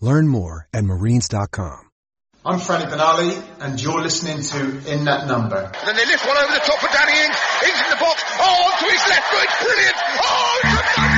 Learn more at marines.com. I'm Franny Benali, and you're listening to In That Number. Then they lift one over the top for Danny Ings. Ings in the box. Oh, onto his left foot. Brilliant. Oh,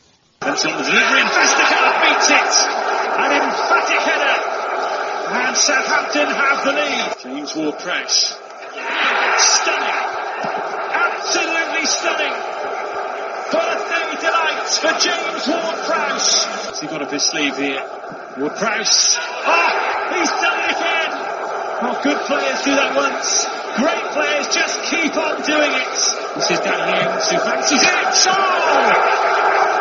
Benson with delivery and Vestergaard beats it. An emphatic header. And Southampton have the lead. James Ward-Prowse. Stunning. Absolutely stunning. Birthday delight for James Ward-Prowse. What's he got up his sleeve here? Ward-Prowse. Ah, he's done it again. Oh, good players do that once. Great players just keep on doing it. This is Danny Ings who fancies it. Oh!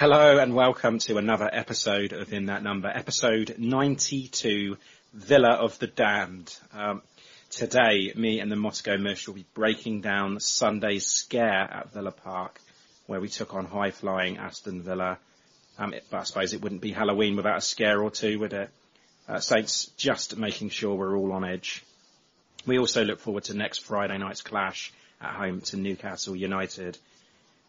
Hello and welcome to another episode of In That Number, episode 92, Villa of the Damned. Um, today, me and the Moscow Mush will be breaking down Sunday's scare at Villa Park, where we took on high-flying Aston Villa. Um, it, but I suppose it wouldn't be Halloween without a scare or two, would it? Uh, Saints just making sure we're all on edge. We also look forward to next Friday night's clash at home to Newcastle United.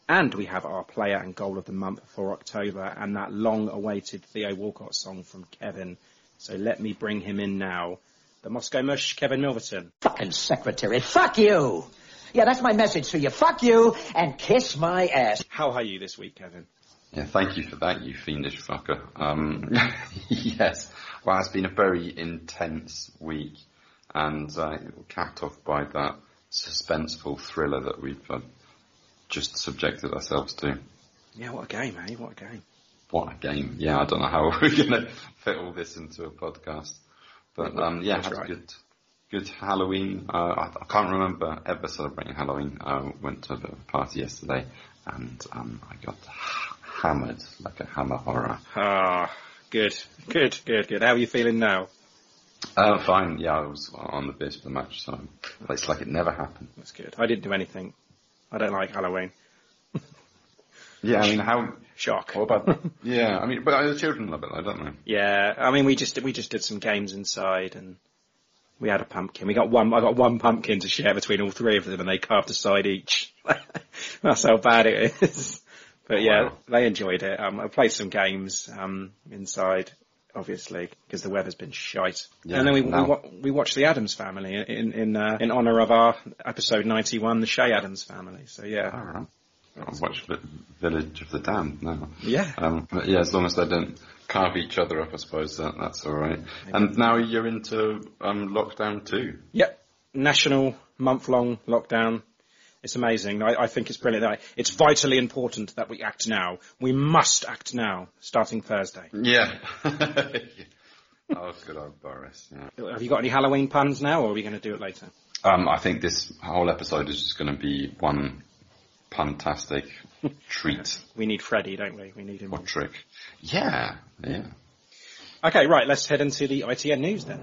And we have our player and goal of the month for October and that long awaited Theo Walcott song from Kevin. So let me bring him in now. The Moscow Mush, Kevin Milverton. Fucking secretary. Fuck you! Yeah, that's my message to you. Fuck you and kiss my ass. How are you this week, Kevin? Yeah, thank you for that, you fiendish fucker. Um, yes, well, it's been a very intense week, and uh, capped off by that suspenseful thriller that we've uh, just subjected ourselves to. Yeah, what a game, eh? What a game. What a game! Yeah, I don't know how we're going to fit all this into a podcast, but um, yeah, That's right. good, good Halloween. Uh, I, I can't remember ever celebrating Halloween. I went to a party yesterday, and um, I got hammered like a hammer horror. Ah, good, good, good, good. How are you feeling now? Uh, fine, yeah, I was on the base for the match, so it's like it never happened. That's good. I didn't do anything. I don't like Halloween. Yeah, I mean, how Shock. What about? yeah, I mean, but the children love it, though, don't they? Yeah, I mean, we just we just did some games inside, and we had a pumpkin. We got one. I got one pumpkin to share between all three of them, and they carved a side each. That's how bad it is. But yeah, Wow. they enjoyed it. Um, I played some games um, inside, obviously, because the weather's been shite. Yeah, and then we now- we, wa- we watched the Addams Family in in uh, in honour of our episode ninety one, the Che Adams Family. So yeah, All right. I'll watch Vi- Village of the Damned now. Yeah. Um, but yeah, as long as they don't carve each other up, I suppose that, that's all right. And now you're into um, lockdown too. Yep. National month long lockdown. It's amazing. I, I think it's brilliant. It's vitally important that we act now. We must act now, starting Thursday. Yeah. oh, good old Boris. Yeah. Have you got any Halloween puns now, or are we going to do it later? Um, I think this whole episode is just going to be one fantastic treat We need Freddie, don't we? We need him. or trick. Yeah, yeah. Okay, right. Let's head into the ITN news then.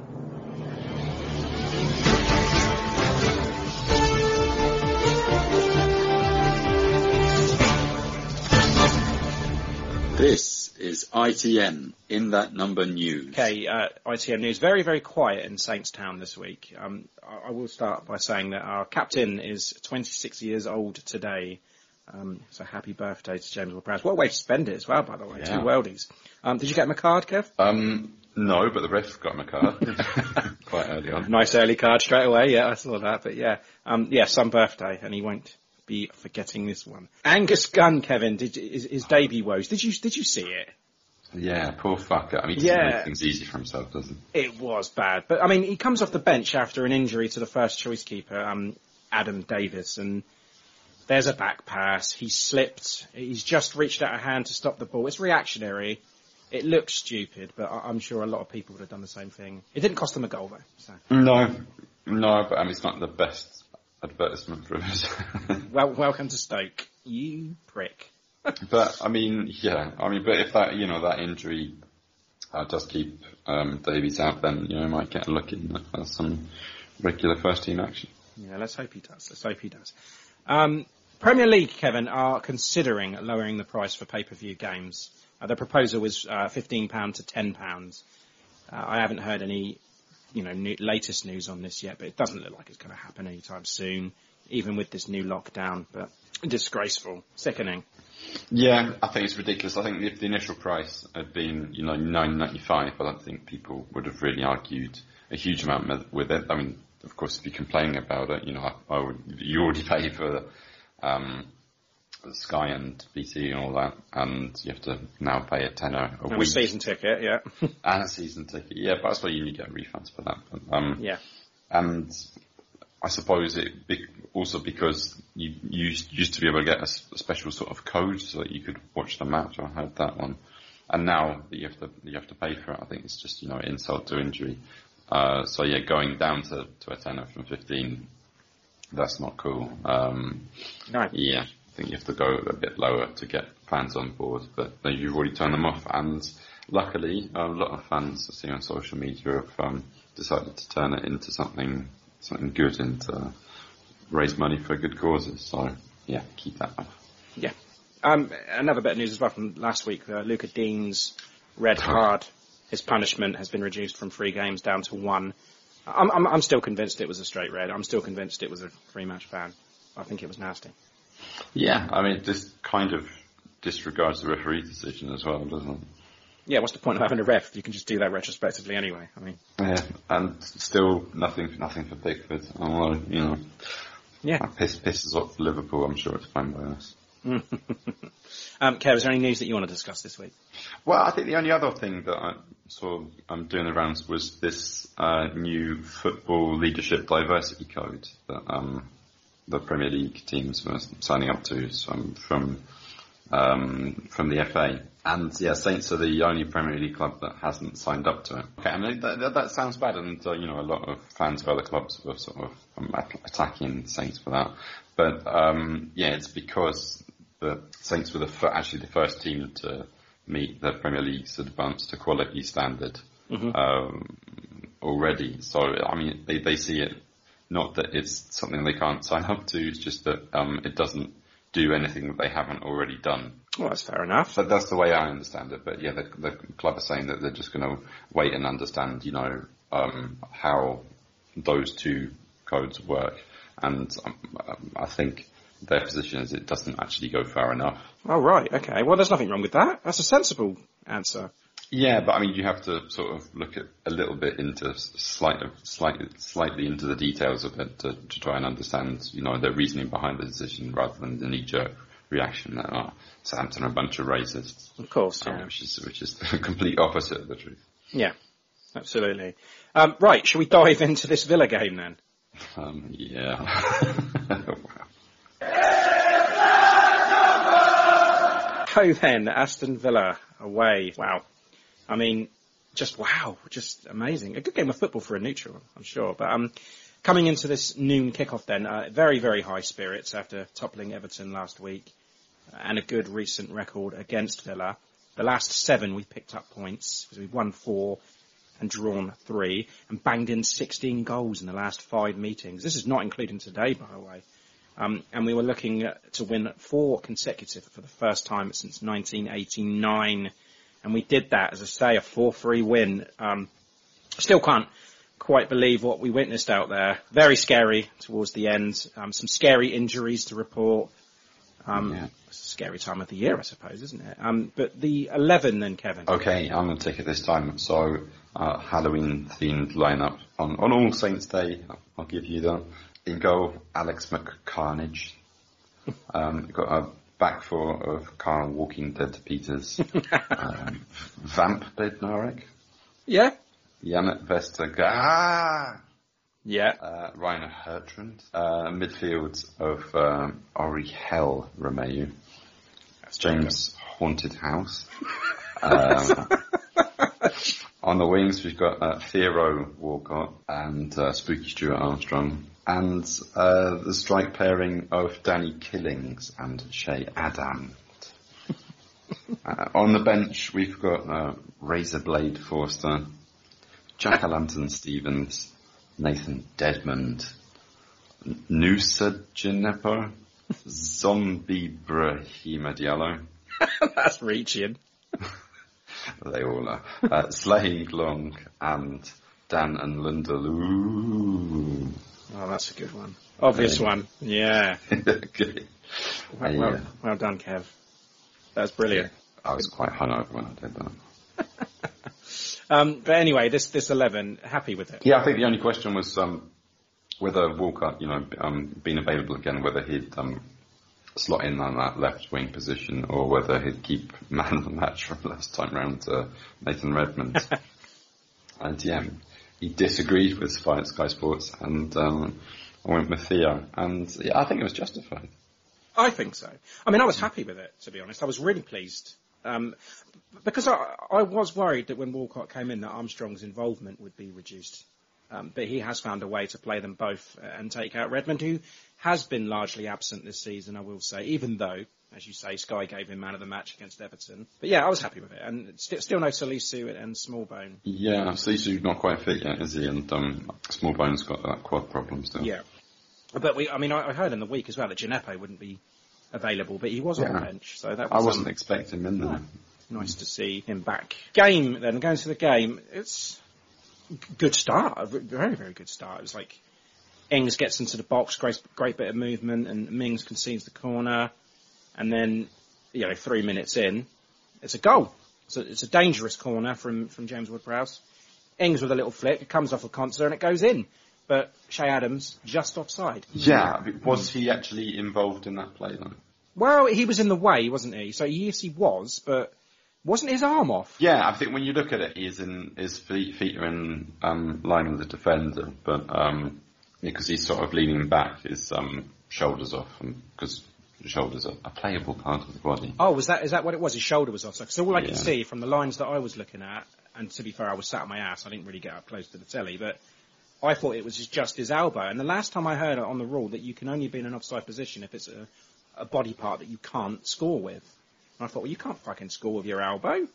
This is ITN in that number news. Okay, uh, ITN news. Very, very quiet in Saintstown this week. Um, I, I will start by saying that our captain is 26 years old today. Um, so happy birthday to James Ward-Prowse. What a way to spend it as well, by the way. Yeah. Two worldies. Um, did you get him a card, Kev? Um, no, but the ref got him a card quite early on. Nice early card straight away. Yeah, I saw that. But yeah, um, yeah, some birthday, and he won't be forgetting this one. Angus Gunn, Kevin, did his, his debut woes. Did you did you see it? Yeah, poor fucker. I mean, he doesn't Yeah. make things easy for himself, does he? It was bad, but I mean, he comes off the bench after an injury to the first choice keeper, um, Adam Davies, and there's a back pass. He slipped. He's just reached out a hand to stop the ball. It's reactionary. It looks stupid, but I'm sure a lot of people would have done the same thing. It didn't cost them a goal though. So. No, no, but I mean, it's not the best advertisement. Well, welcome to Stoke, you prick. but I mean, yeah, I mean, but if that, you know, that injury uh, does keep um, Davies out, then you know, he might get a look in at some regular first team action. Yeah, let's hope he does. Let's hope he does. Um, Premier League, Kevin, are considering lowering the price for pay-per-view games. Uh, the proposal was uh, £15 to £10. Uh, I haven't heard any, you know, new, latest news on this yet, but it doesn't look like it's going to happen anytime soon, even with this new lockdown. But disgraceful, sickening. Yeah, I think it's ridiculous. I think if the initial price had been, you know, nine ninety five, I don't think people would have really argued a huge amount with- it. I mean, of course, if you're complaining about it, you know, I, I would, you already pay for um, Sky and BT and all that, and you have to now pay a tenner a And a season ticket, yeah. and a season ticket. Yeah, but that's why you need to get refunds for that. But, um, yeah. and I suppose it be, also because you, you used used to be able to get a special sort of code so that you could watch the match. I had that one, and now that you have to you have to pay for it, I think it's just you know insult to injury. Uh, so yeah, going down to, to a tenner from fifteen, that's not cool. Um, No. yeah, think you have to go a bit lower to get fans on board, but you've already turned them off. And luckily, a lot of fans I see on social media have um, decided to turn it into something something good and uh, raise money for good causes. So yeah, keep that up. Yeah. Um, another bit of news as well from last week. Uh, Lucas Digne's red card, his punishment has been reduced from three games down to one. I'm, I'm, I'm still convinced it was a straight red. I'm still convinced it was a three match ban. I think it was nasty. Yeah, I mean, this kind of disregards the referee decision as well, doesn't it? Yeah, what's the point of having a ref? You can just do that retrospectively anyway. I mean, Yeah, and still nothing, nothing for Pickford. Although well, you know, yeah. that piss, pisses off Liverpool. I'm sure it's fine by us. um, Kev, is there any news that you want to discuss this week? Well, I think the only other thing that I saw I'm doing the rounds was this uh, new football leadership diversity code that um, the Premier League teams were signing up to um, from um, from the FA. And yeah, Saints are the only Premier League club that hasn't signed up to it. Okay, I mean that, that, that sounds bad, and uh, you know a lot of fans of other clubs were sort of um, attacking Saints for that. But um, yeah, it's because the Saints were the fir- actually the first team to meet the Premier League's advanced equality standard um, already. So I mean, they they see it not that it's something they can't sign up to. It's just that um, it doesn't do anything that they haven't already done. Well, that's fair enough. So that's the way I understand it. But yeah, the, the club are saying that they're just going to wait and understand, you know, um, how those two codes work. And um, um, I think their position is it doesn't actually go far enough. Oh, right. Okay. Well, there's nothing wrong with that. That's a sensible answer. Yeah, but I mean, you have to sort of look at a little bit into slight, slightly, slightly into the details of it to, to try and understand, you know, the reasoning behind the decision rather than the knee-jerk reaction that oh, Southampton are a bunch of racists. Of course, um, yeah. which is which is the complete opposite of the truth. Yeah, absolutely. Um, right, shall we dive into this Villa game then? Um, yeah. Go then, Aston Villa away. Wow. I mean, just wow, just amazing. A good game of football for a neutral, I'm sure. But um, coming into this noon kickoff then, uh, very, very high spirits after toppling Everton last week uh, and a good recent record against Villa. The last seven we picked up points. We've won four and drawn three and banged in 16 goals in the last five meetings. This is not including today, by the way. Um, and we were looking to win four consecutive for the first time since 1989. And we did that, as I say, a 4-3 win. Um, still can't quite believe what we witnessed out there. Very scary towards the end. Um, some scary injuries to report. Um, Yeah. Scary time of the year, I suppose, isn't it? Um, but the 11 then, Kevin. Okay, I'm going to take it this time. So, uh, Halloween themed lineup on, on All Saints Day. I'll give you that. In goal, Alex McCarnage. Um, got a back four of Carl Walking Dead Peters. um, Vamp Bednarek. Yeah? Jannik Vestergaard. Yeah. Uh, Rainer Hertrand. Uh, midfield of um, Ori Hell Romeu. James Haunted House. um, on the wings, we've got uh, Theo Walcott and uh, Spooky Stuart Armstrong. And uh, the strike pairing of Danny Killings and Che Adam. uh, on the bench, we've got uh, Razorblade Forster, Jack Lantern Stevens, Nathan Dedmond, Nusa Djenepo, Zombie Brahima Diallo. That's reaching. They all are. Uh, Slaying Long and Dan and Linda Lou. Oh, that's a good one. Obvious Yeah. one. Yeah. okay. Well, well, well done, Kev. That's brilliant. I was quite hungover when I did that. Um, but anyway, this this eleven, happy with it. Yeah, I think the only question was um, whether Walcott, you know, um, being available again, whether he'd um, slot in on that left wing position or whether he'd keep man of the match from last time round to Nathan Redmond. and yeah, he disagreed with Sky Sports and um, I went with Theo. And yeah, I think it was justified. I think so. I mean, I was happy with it, to be honest. I was really pleased. Um, because I, I was worried that when Walcott came in that Armstrong's involvement would be reduced. Um, but he has found a way to play them both and take out Redmond, who has been largely absent this season, I will say, even though, as you say, Sky gave him man of the match against Everton. But yeah, I was happy with it. And st- still no Salisu and Smallbone. Yeah, Sisu's not quite fit yet, is he? And um, Smallbone's got that quad problem still. Yeah. But we, I mean, I, I heard in the week as well that Djenepo wouldn't be available, but he was on the bench, so that I was wasn't um, expecting him in there. nice to see him back. Game then, going to the game, it's good start, a very very good start. It was like Ings gets into the box, great great bit of movement, and Mings concedes the corner, and then you know three minutes in, it's a goal. So it's a dangerous corner from from James Ward-Prowse. Ings with a little flick, it comes off a Konsa and it goes in. But Che Adams just offside. Yeah, was he actually involved in that play though? Well, he was in the way, wasn't he? So yes, he was, but wasn't his arm off? Yeah, I think when you look at it, he's in his feet, feet are in um, line with the defender, but um, because he's sort of leaning back, his um, shoulders off, because the shoulders are a playable part of the body. Oh, was that is that what it was? His shoulder was off. So all I could see from the lines that I was looking at, and to be fair, I was sat on my ass. I didn't really get up close to the telly, but I thought it was just- just his elbow. And the last time I heard it on the rule that you can only be in an offside position if it's a, a body part that you can't score with. And I thought, well, you can't fucking score with your elbow.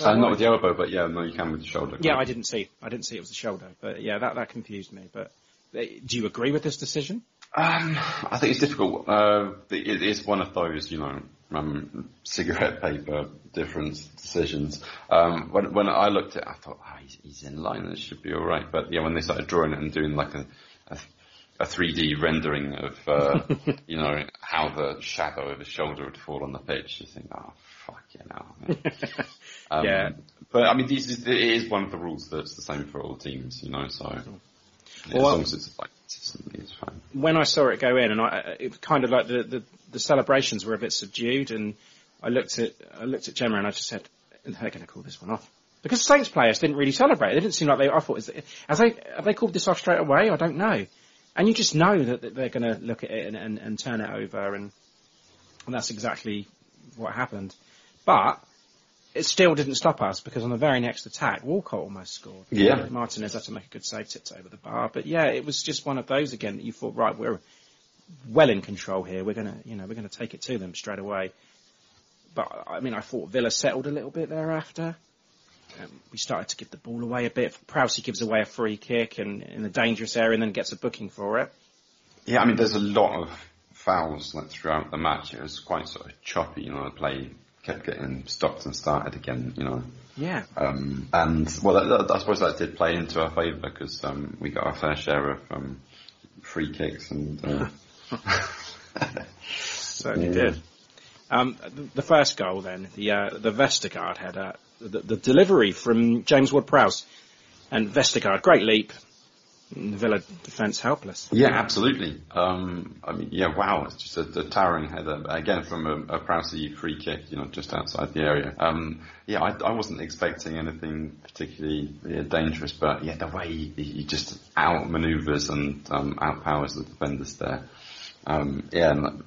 Uh, not with the elbow, but yeah, no, you can with the shoulder. Yeah, I didn't see. I didn't see it was the shoulder, but yeah, that that confused me. But uh, do you agree with this decision? Um, I think it's difficult. Uh, it is one of those, you know, um, cigarette paper difference decisions. Um, when when I looked at it, I thought, oh, he's, he's in line. This should be all right. But yeah, when they started drawing it and doing like a a, a 3D rendering of uh, you know how the shadow of his shoulder would fall on the pitch, you think, oh fuck you know. Um, Yeah. But I mean, this is, it is one of the rules that's the same for all teams, you know. So Well, as long as it's like consistently, it's fine. when I saw it go in, and I, it was kind of like the, the, the celebrations were a bit subdued, and I looked at I looked at Gemma and I just said, "They're going to call this one off." Because Saints players didn't really celebrate. They didn't seem like they. I thought, is it, have they have they called this off straight away? I don't know. And you just know that, that they're going to look at it and, and, and turn it over, and and that's exactly what happened. But it still didn't stop us because on the very next attack, Walcott almost scored. Yeah. Martinez had to make a good save, tipped over the bar. But yeah, it was just one of those again that you thought, right, we're well in control here. We're gonna, you know, we're gonna take it to them straight away. But I mean, I thought Villa settled a little bit thereafter. Um, we started to give the ball away a bit. Prowsey gives away a free kick and in a dangerous area and then gets a booking for it. Yeah, I mean, there's a lot of fouls like throughout the match. It was quite sort of choppy, you know. The play kept getting stopped and started again, you know. Yeah. Um, and well, that, that, I suppose that did play into our favour because um, we got our fair share of um, free kicks and. Uh, Certainly Yeah. did. Um, the, the first goal then, the uh, the Vestergaard header, the, the delivery from James Ward-Prowse, and Vestergaard, great leap. Villa defence helpless. Yeah, absolutely. Um, I mean, yeah, wow, it's just a, a towering header again from a, a Prowsey free kick, you know, just outside the area. Um, yeah, I, I wasn't expecting anything particularly yeah, dangerous, but yeah, the way he, he just outmaneuvers and um, outpowers the defenders there. Um, yeah, and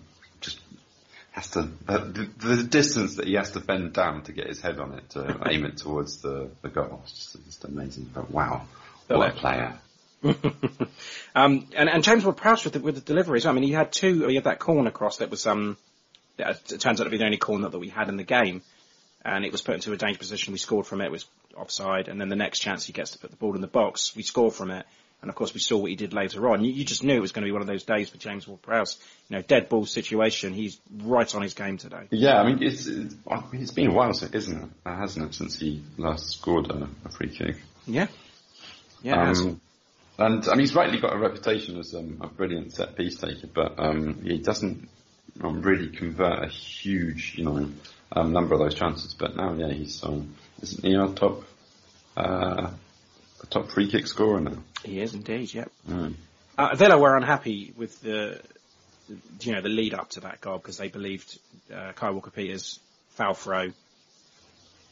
has to the, the, the distance that he has to bend down to get his head on it to aim it towards the the goal. It's just, just amazing. But wow, what a player. um, and, and James Ward-Prowse with the, with the deliveries. I mean, he had two. He had that corner cross that was um, yeah, it turns out to be the only corner that we had in the game, and it was put into a dangerous position. We scored from it. It was offside, and then the next chance he gets to put the ball in the box, we score from it. And of course, we saw what he did later on. You, you just knew it was going to be one of those days for James Ward-Prowse. You know, dead ball situation. He's right on his game today. Yeah, I mean, it's, it's, it's been a while, isn't it, hasn't it, since he last scored a, a free kick. Yeah. Yeah. Um, and I mean, he's rightly got a reputation as um, a brilliant set piece taker, but um, he doesn't um, really convert a huge, you know, um, number of those chances. But now, yeah, he's um, isn't he our top, uh, a top free kick scorer now? He is indeed. Yep. Mm. Uh, Villa were unhappy with the, you know, the lead up to that goal because they believed uh, Kyle Walker Peters foul throw.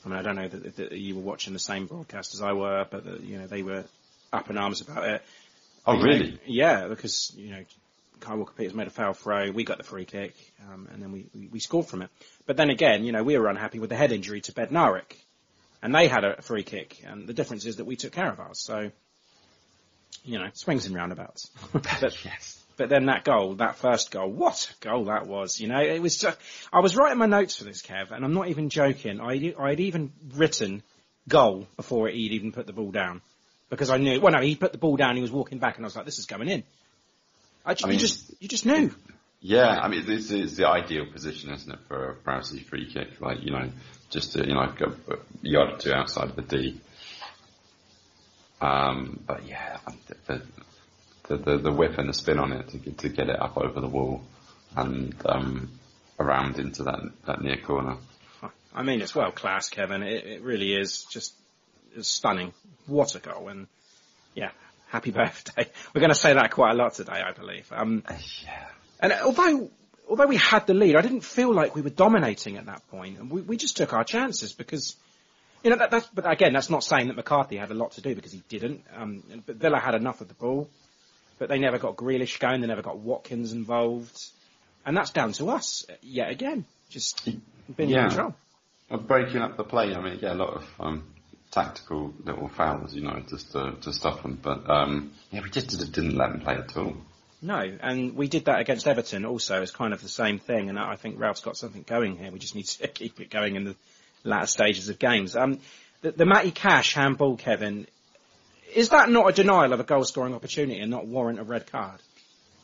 I mean, I don't know that, that you were watching the same broadcast as I were, but uh, you know they were up in arms about it. Oh, You know, really? yeah, because you know Kyle Walker Peters made a foul throw, we got the free kick, um, and then we, we we scored from it. But then again, you know, we were unhappy with the head injury to Bednarek, and they had a free kick, and the difference is that we took care of ours. So, you know, swings and roundabouts. but, yes. but then that goal, that first goal, what a goal that was. You know, it was just, I was writing my notes for this, Kev, and I'm not even joking. I, I'd even written goal before he'd even put the ball down. Because I knew, well no, he put the ball down, he was walking back, and I was like, this is going in. I, I mean- you just, you just knew. Yeah, I mean, this is the ideal position, isn't it, for a free kick? Like, you know, just to, you know, go a yard or two outside of the D. Um, but yeah, the, the, the, the whip and the spin on it to get, to get it up over the wall and, um, around into that, that near corner. I mean, it's world class, Kevin. It, it really is just it's stunning. What a goal! And yeah, happy birthday. We're going to say that quite a lot today, I believe. Um, yeah. And although although we had the lead, I didn't feel like we were dominating at that point, and we, we just took our chances because. You know, that, that's, but again, that's not saying that McCarthy had a lot to do because he didn't. Um, but Villa had enough of the ball, but they never got Grealish going. They never got Watkins involved, and that's down to us yet again. Just being in control. Well, breaking up the play, I mean, yeah, a lot of um, tactical little fouls, you know, just to, to stop them. But um, yeah, we just didn't let them play at all. No, and we did that against Everton also. It's kind of the same thing, and I think Ralph's got something going here. We just need to keep it going in the latter stages of games. Um, the, the Matty Cash handball, Kevin, is that not a denial of a goal scoring opportunity and not warrant a red card?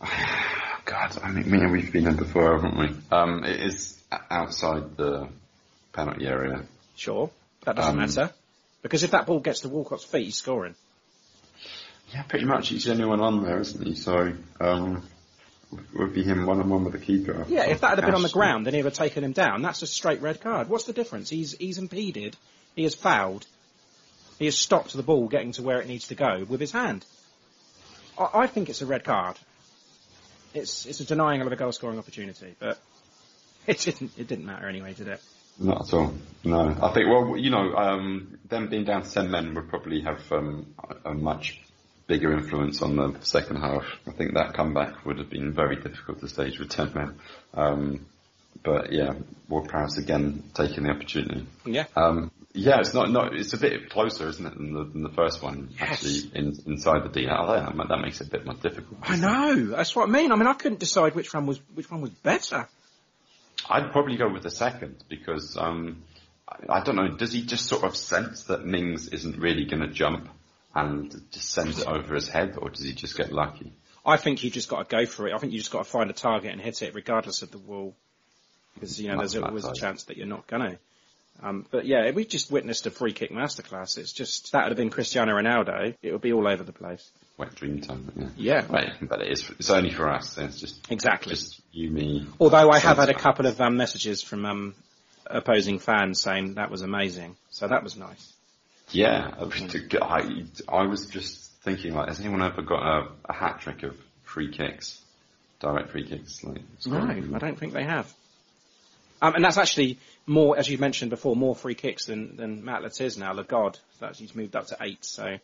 God, I mean, me and we've been there before, haven't we? Um, it is outside the penalty area. Sure, that doesn't Um, matter. Because if that ball gets to Walcott's feet, he's scoring. Yeah, pretty much he's the only one on there, isn't he? So, um, would be him one on one with the keeper. Yeah, if that had been on the ground, then he would have taken him down. That's a straight red card. What's the difference? He's he's impeded. He has fouled. He has stopped the ball getting to where it needs to go with his hand. I, I think it's a red card. It's it's a denying of a goal scoring opportunity, but it didn't it didn't matter anyway, did it? Not at all. No, I think. Well, you know, um, them being down to ten men would probably have um, a a much bigger influence on the second half. I think that comeback would have been very difficult to stage with ten men. Um, but yeah, Ward Prowse again taking the opportunity. Yeah. Um, yeah, it's not, not, it's a bit closer, isn't it, than the, than the first one, Yes. actually, in, inside the D. Oh, that, that makes it a bit more difficult. I know. That's what I mean. I mean, I couldn't decide which one was which one was better. I'd probably go with the second because um, I, I don't know. Does he just sort of sense that Mings isn't really going to jump and just sends it over his head, or does he just get lucky? I think you just got to go for it. I think you just got to find a target and hit it, regardless of the wall, because you know That's there's always a chance that you're not gonna. Um, but yeah, we just witnessed a free kick masterclass. It's just that would have been Cristiano Ronaldo. It would be all over the place. Wet dream time. Yeah. Yeah. Right, but it is. It's only for us. It's just Exactly. just you, me. Although I have had a couple of um, messages from um, opposing fans saying that was amazing. So that was nice. Yeah, I, I was just thinking, like, has anyone ever got a, a hat trick of free kicks, direct free kicks? Like, No. I don't think they have. Um, and that's actually more, as you mentioned before, more free kicks than, than Matt Le Tiss now, Lagarde, God. That's, he's moved up to eight, so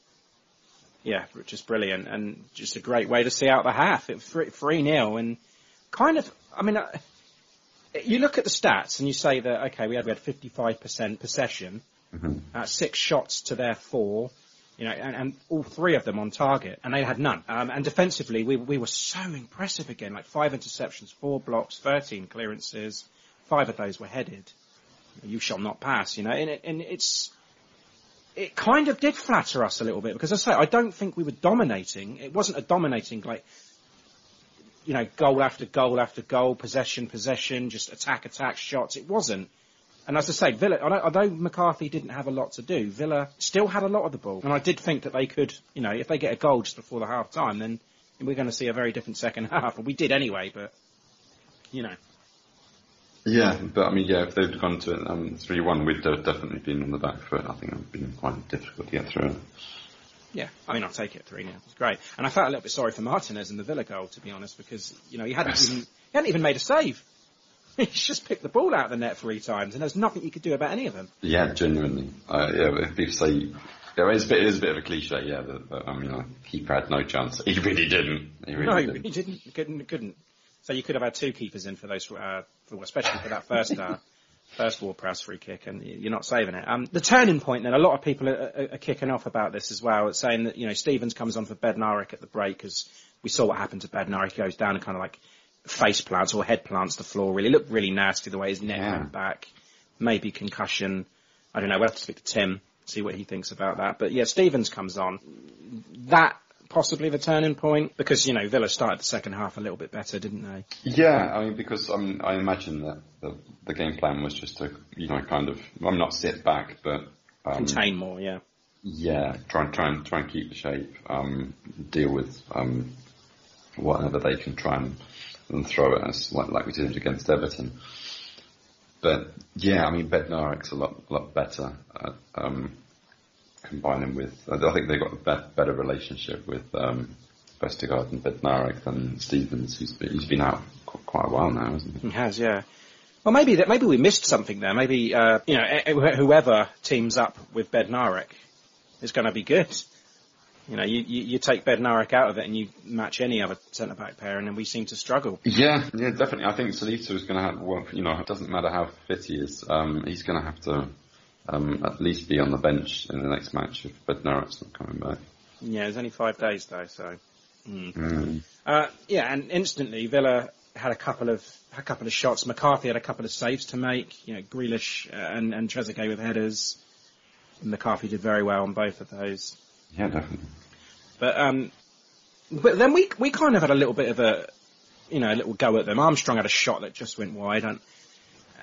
yeah, just brilliant and just a great way to see out the half. It was 3 nil and kind of, I mean, uh, you look at the stats and you say that, okay, we had, we had 55% possession, Mhm. uh, six shots to their four, you know, and, and all three of them on target, and they had none. Um, and defensively, we, we were so impressive again, like five interceptions, four blocks, 13 clearances, five of those were headed. You shall not pass, you know, and, it, and it's, it kind of did flatter us a little bit because I say I don't think we were dominating. It wasn't a dominating like you know goal after goal after goal, possession possession, just attack attack shots. It wasn't. And as I say, Villa, although McCarthy didn't have a lot to do, Villa still had a lot of the ball. And I did think that they could, you know, if they get a goal just before the half time, then we're going to see a very different second half. And we did anyway, but you know. Yeah, but I mean, yeah, if they'd gone to um, 3-1, we'd have definitely been on the back foot. I think it would have been quite difficult to get through. Yeah, I mean, I'll take it three 0 It's great, and I felt a little bit sorry for Martinez in the Villa goal, to be honest, because you know he hadn't Yes. even he hadn't even made a save. He's just picked the ball out of the net three times, and there's nothing you could do about any of them. Yeah, genuinely. Uh, yeah, people say, there is a bit, it is a bit of a cliche, yeah, that, that um, you know, keeper had no chance. He really didn't. He really no, didn't. he didn't, couldn't, couldn't. So you could have had two keepers in for those, uh, for, especially for that first, uh, first Ward Prowse free kick, and you're not saving it. Um, the turning point, then, a lot of people are, are, are kicking off about this as well, saying that you know Stevens comes on for Bednarek at the break because we saw what happened to Bednarek. He goes down and kind of like face plants or head plants the floor. Really looked really nasty the way his neck Yeah. went back. Maybe concussion. I don't know. We'll have to speak to Tim see what he thinks about that. But yeah, Stevens comes on. That possibly the turning point because you know Villa started the second half a little bit better, didn't they? Yeah, I mean, because um, I imagine that the, the game plan was just to, you know, kind of, I'm not sit back, but um, Contain more, yeah. Yeah, try and try and try and keep the shape. Um, deal with um, whatever they can try and, and throw at us, like, like we did against Everton. But yeah, I mean, Bednarek's a lot lot better at um, combining with. I think they've got a be- better relationship with um, Vestergaard and Bednarek than Stevens, who's been, he's been out quite a while now, hasn't he? He has, yeah. Well, maybe that maybe we missed something there. Maybe uh, you know wh- whoever teams up with Bednarek is going to be good. You know, you, you, you take Bednarek out of it and you match any other centre back pair, and then we seem to struggle. Yeah, yeah, definitely. I think Salisu is going to have, well, you know, it doesn't matter how fit he is, um, he's going to have to um, at least be on the bench in the next match if Bednarek's not coming back. Yeah, there's only five days though, so. Mm. Mm. Uh, yeah, and instantly Villa had a couple of a couple of shots. McCarthy had a couple of saves to make. You know, Grealish and and Trezeguet with headers. And McCarthy did very well on both of those. Yeah, definitely. But um, but then we we kind of had a little bit of a, you know, a little go at them. Armstrong had a shot that just went wide, and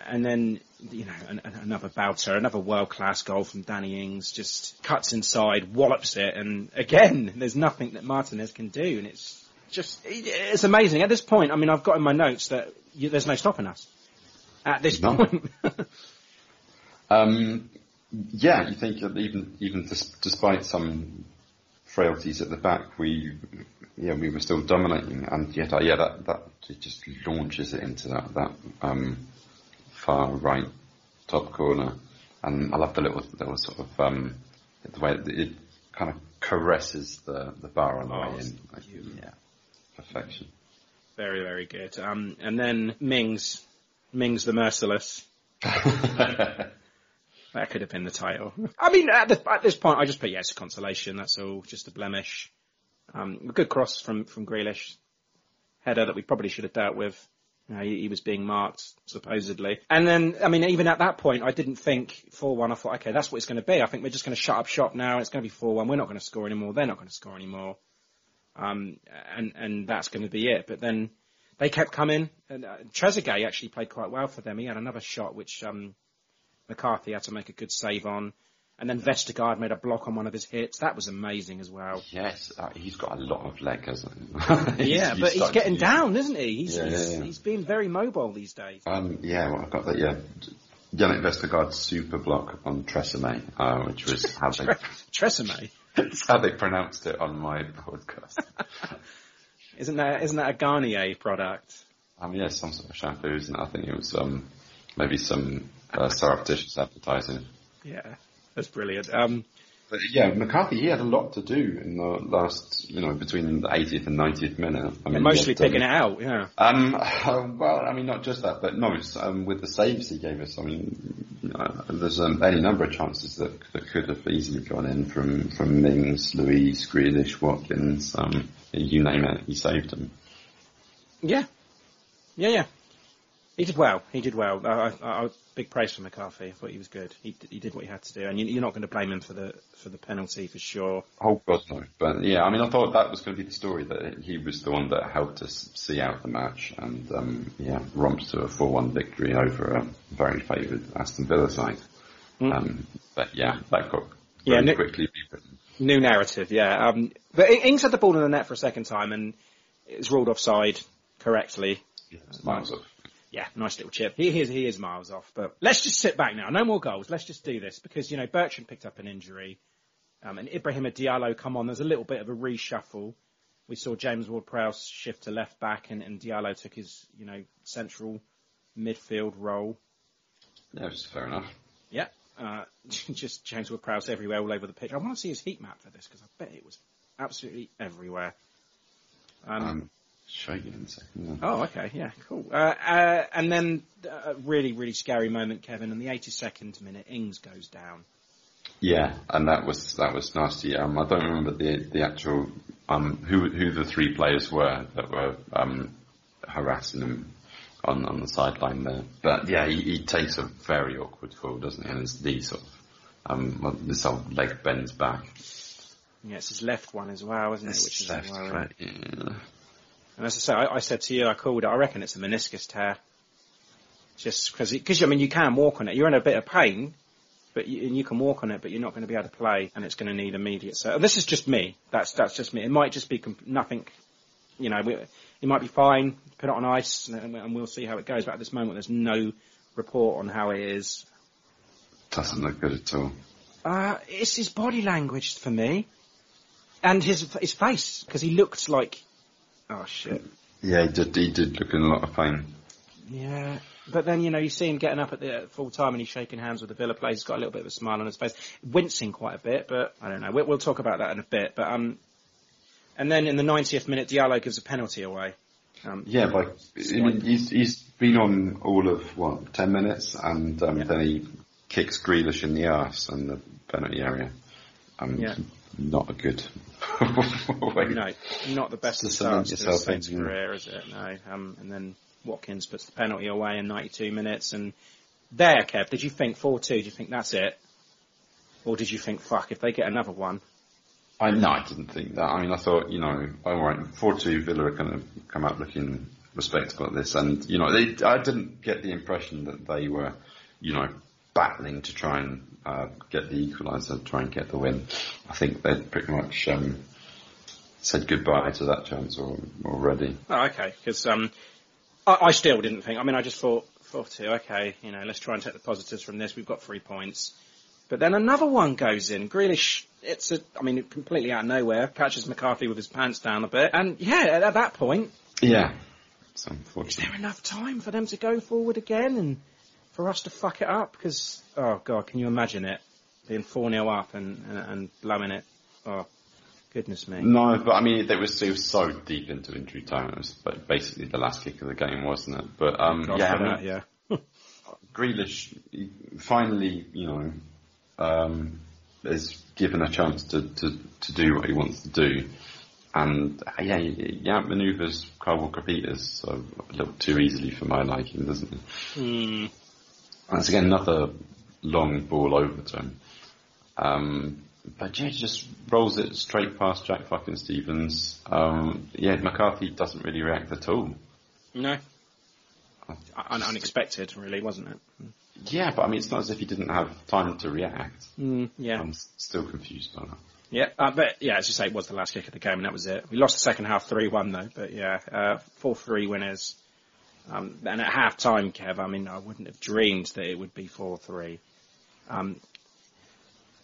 and then you know an, an- another bouter, another world class goal from Danny Ings, just cuts inside, wallops it, and again, there's nothing that Martinez can do, and it's just it- it's amazing. At this point, I mean, I've got in my notes that you, there's no stopping us. At this None. point, Um, yeah, you think that even even despite some frailties at the back, we yeah we were still dominating, and yet uh, yeah that that it just launches it into that that um, far right top corner, and I love the little little sort of um, the way that it kind of caresses the the bar on the Oh, way in. Like, yeah, perfection. very very good. Um, and then Mings, Mings the merciless. That could have been the title. I mean, at, the, at this point, I just put yes, consolation. That's all, just a blemish. Um, a good cross from from Grealish, header that we probably should have dealt with. You know, he, he was being marked supposedly, and then I mean, even at that point, I didn't think four one. I thought, okay, that's what it's going to be. I think we're just going to shut up shop now. It's going to be four one. We're not going to score anymore. They're not going to score anymore. Um, and and that's going to be it. But then they kept coming. And uh, Trezeguet actually played quite well for them. He had another shot which um, McCarthy had to make a good save on. And then Vestergaard made a block on one of his hits. That was amazing as well. Yes, uh, he's got a lot of leg, hasn't he? yeah, but he's getting to- down, isn't he? He's, Yeah, he's, yeah, yeah. he's being very mobile these days. Um, yeah, well, I've got that, yeah. Jannik Vestergaard's super block on Tresemme, uh, which was how they, Tresemme. it's how they pronounced it on my podcast. Isn't that, isn't that a Garnier product? Um, yeah, some sort of shampoo, isn't it? I think it was, um, maybe some, uh, surreptitious advertising. Yeah, that's brilliant. Um, But yeah, McCarthy, he had a lot to do in the last, you know, between the 80th and 90th minute. I and mostly had, um, picking it out, yeah. Um, uh, well, I mean, not just that, but no, it's, um, with the saves he gave us, I mean, uh, there's um, any number of chances that, that could have easily gone in from, from Mings, Luiz, Grealish, Watkins, um, you name it, he saved them. Yeah, yeah, yeah. He did well. He did well. I, I, I, big praise for McCarthy. I thought he was good. He, he did what he had to do, and you, you're not going to blame him for the for the penalty for sure. Oh God, no. But yeah, I mean, I thought that was going to be the story that he was the one that helped us see out the match, and um, yeah, romped to a four-one victory over a very favoured Aston Villa side. Um, but yeah, that got Yeah, very quickly rewritten. New narrative, yeah. Um, but Ings had the ball in the net for a second time, and it was ruled offside correctly. Yeah, Miles off. Yeah, nice little chip. He, he, is, he is miles off, but let's just sit back now. No more goals. Let's just do this because, you know, Bertrand picked up an injury. Um, and Ibrahima Diallo come on. There's a little bit of a reshuffle. We saw James Ward-Prowse shift to left back and, and Diallo took his, you know, central midfield role. Which is fair enough. Yeah. Uh, just James Ward-Prowse everywhere, all over the pitch. I want to see his heat map for this because I bet it was absolutely everywhere. Um, Um, show you in a second. Oh, okay, yeah, cool. Uh, uh, and then uh, a really, really scary moment, Kevin. In the 82nd minute, Ings goes down. Yeah, and that was that was nasty. Um, I don't remember the the actual um who who the three players were that were um harassing him on on the sideline there. But yeah, he, he takes a very awkward fall, doesn't he? And his knee sort of um well, this whole leg bends back. Yeah, it's his left one as well, isn't it? Which is left foot, yeah. And as I say, I, I said to you, I called it. I reckon it's a meniscus tear. Just because, because I mean, you can walk on it. You're in a bit of pain, but you, and you can walk on it, but you're not going to be able to play, and it's going to need immediate. So this is just me. That's that's just me. It might just be com- nothing. You know, we, it might be fine. Put it on ice, and, and we'll see how it goes. But at this moment, there's no report on how it is. Doesn't look good at all. Uh, it's his body language for me, and his his face because he looked like, oh shit. Yeah, he did he did look in a lot of pain. Yeah, but then you know you see him getting up at the full time and he's shaking hands with the Villa players. He's got a little bit of a smile on his face, wincing quite a bit. But I don't know. We'll, we'll talk about that in a bit. But um, and then in the 90th minute, Diallo gives a penalty away. Um, Yeah, like mean, he's he's been on all of what ten minutes, and um, then he kicks Grealish in the arse and the penalty area. Um, Yeah. Not a good way. no, not the best To of starts to yourself Saints in, career, is it? No. Um, and then Watkins puts the penalty away in 92 minutes. And there, Kev, did you think 4-2? Did you think that's it? Or did you think, fuck, if they get another one? I no, I didn't think that. I mean, I thought you know, all right, four two Villa are going to come out looking respectable at this. And you know, they, I didn't get the impression that they were, you know, battling to try and uh, get the equaliser, try and get the win. I think they pretty much um, said goodbye to that chance already. Oh, okay, because um, I, I still didn't think. I mean, I just thought, thought to, okay, you know, let's try and take the positives from this. We've got three points. But then another one goes in. Grealish, it's a, I mean, completely out of nowhere, catches McCarthy with his pants down a bit. And yeah, at, at that point, Yeah, it's is there enough time for them to go forward again and for us to fuck it up? Because, oh god, can you imagine it? Being 4-0 up and, and, and blowing it. Oh, goodness me. No, but I mean, it was, it was so deep into injury time. It was basically the last kick of the game, wasn't it? But um, God yeah, that, yeah. Grealish finally, you know, um, is given a chance to, to, to do what he wants to do. And yeah, he outmaneuvers Kyle Walker Peters so a little too easily for my liking, doesn't he? Hmm. It's again another long ball over to him. Um, but yeah, he just rolls it straight past Jack fucking Stephens. Um, yeah, McCarthy doesn't really react at all. No. Un- unexpected, really, wasn't it? Yeah, but I mean, it's not as if he didn't have time to react. Mm, yeah. I'm still confused by that. Yeah, uh, but yeah, as you say, it was the last kick of the game, and that was it. We lost the second half three-one though, but yeah, uh, four-three winners. Um, and at half time, Kev, I mean, I wouldn't have dreamed that it would be four-three. Um,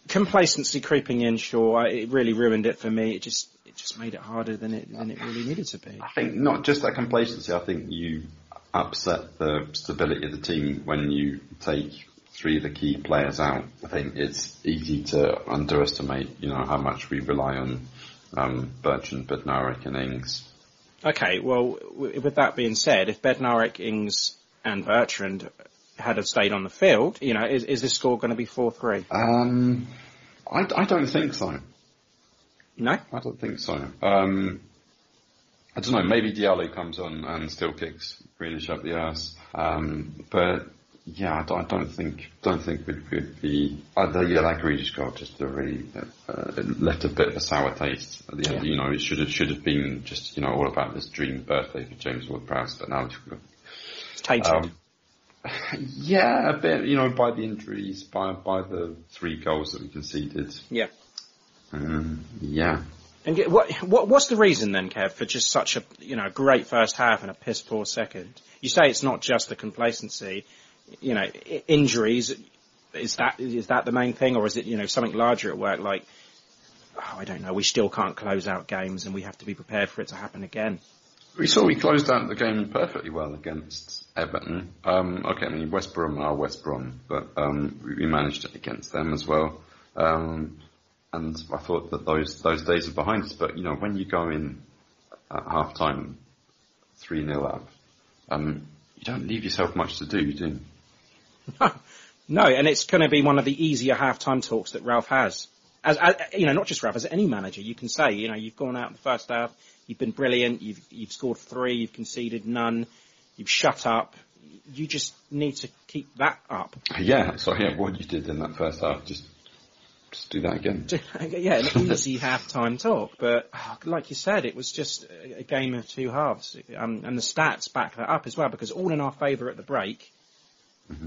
complacency creeping in, sure, it really ruined it for me. It just, it just made it harder than it than it really needed to be. I think not just that complacency. I think you upset the stability of the team when you take three of the key players out. I think it's easy to underestimate, you know, how much we rely on um, Bertrand, Bednarek, and Ings. Okay, well, w- with that being said, if Bednarek, Ings, and Bertrand had have stayed on the field, you know, is, is this score going to be four-three? Um, I, I don't think so. No. I don't think so. Um, I don't know. Maybe Diallo comes on and still kicks Grealish up the ass. Um, but yeah, I don't, I don't think don't think we'd, we'd be. Uh, the, yeah, that Grealish goal just a really uh, left a bit of a sour taste at the end. Yeah. You know, it should have should have been just you know all about this dream birthday for James Ward-Prowse, but now got Tainted. um, yeah, a bit, you know, by the injuries, by by the three goals that we conceded. yeah. Um, yeah. And what, what what's the reason then, Kev, for just such a you know great first half and a piss poor second? You say it's not just the complacency, you know, injuries. Is that is that the main thing, or is it you know something larger at work? Like, oh, I don't know. We still can't close out games, and we have to be prepared for it to happen again. We saw we closed out the game perfectly well against Everton. Um, okay, I mean West Brom are West Brom, but um, we managed it against them as well. Um, and I thought that those those days are behind us. But you know, when you go in at half time, three 0 up, um, you don't leave yourself much to do, do you? No, and it's going to be one of the easier half-time talks that Ralph has. As, as you know, not just Ralph, as any manager, you can say, you know, you've gone out in the first half, you've been brilliant, you've you've scored three, you've conceded none, you've shut up. You just need to keep that up. Yeah. So yeah, what you did in that first half, just just do that again. yeah, an easy half-time talk, but oh, like you said, it was just a, a game of two halves, um, and the stats back that up as well, because all in our favour at the break,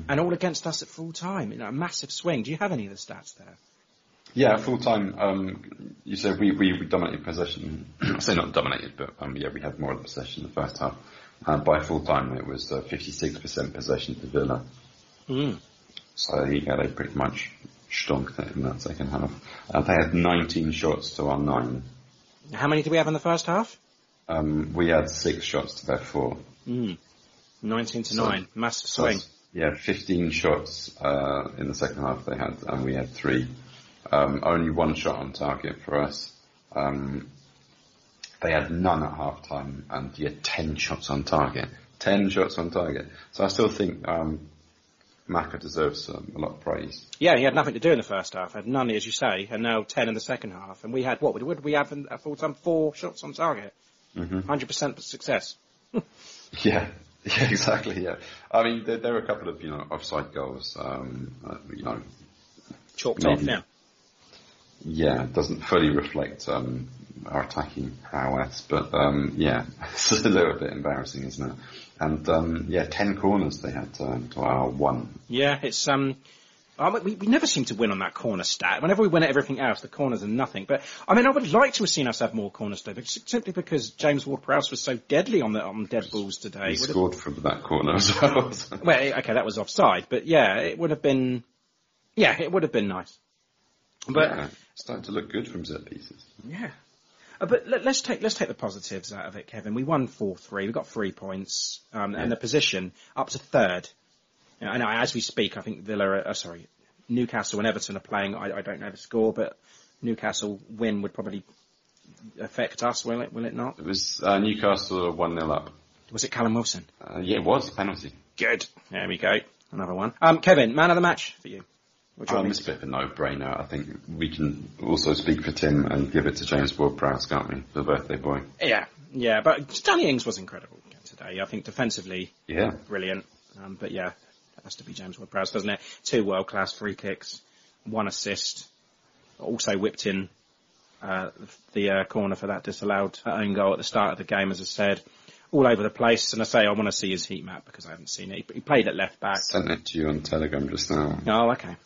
and all against us at full time. You know, a massive swing. Do you have any of the stats there? Yeah, full time. Um, you said we, we, we dominated possession. I say not dominated, but um, yeah, we had more of the possession in the first half. Uh, by full time, it was uh, 56% possession to Villa. Mm. So yeah, they pretty much stunk in that second half. Uh, they had 19 shots to our nine. How many did we have in the first half? Um, we had six shots to their four. Mm. 19 to So- 9. Massive swing. that's- yeah, 15 shots uh, in the second half they had, and we had three. Um, only one shot on target for us. Um, they had none at half time, and you had 10 shots on target. 10 shots on target. So I still think um, Maka deserves um, a lot of praise. Yeah, he had nothing to do in the first half. Had none, as you say, and now 10 in the second half. And we had, what, did we have in, full time? Four shots on target. hmm 100% success. Yeah, yeah, exactly. Yeah, I mean there, there were a couple of you know offside goals. Um, uh, you know, Chalked Maybe. off, yeah. yeah, it doesn't fully reflect um, our attacking prowess. But um, yeah, it's a little bit embarrassing, isn't it? And um, yeah, ten corners they had to, to our one. Yeah, it's um. I mean, we, we never seem to win on that corner stat. Whenever we win at everything else, the corners are nothing. But I mean, I would like to have seen us have more corners today, but simply because James Ward-Prowse was so deadly on the on dead balls today. He Would have- scored from that corner as well. Well, okay, that was offside, but yeah, it would have been. Yeah, it would have been nice. But yeah, it's starting to look good from set pieces. Yeah. Uh, but let, us take let's take the positives out of it, Kevin. We won four three. We got three points, um, and the position up to third. And as we speak, I think Villa, are, uh, sorry, Newcastle and Everton are playing. I, I don't know the score, but Newcastle win would probably affect us, will it? Will it not? It was uh, Newcastle one 0 up. Was it Callum Wilson? Uh, yeah, it was penalty. Good. There we go. Another one. Um, Kevin, man of the match for you. What do you Um, it's a bit of a no-brainer. I think we can also speak for Tim and give it to James Ward-Prowse, can't we? The birthday boy. Yeah, yeah, but Danny Ings was incredible today. I think defensively, Yeah. brilliant. Um, but yeah, has to be James Ward-Prowse, doesn't it? Two world-class free kicks, one assist, also whipped in uh, the uh, corner for that disallowed own goal at the start of the game, as I said. All over the place, and I say I want to see his heat map because I haven't seen it. He played at left back. Sent it to you on Telegram just now. Oh, okay.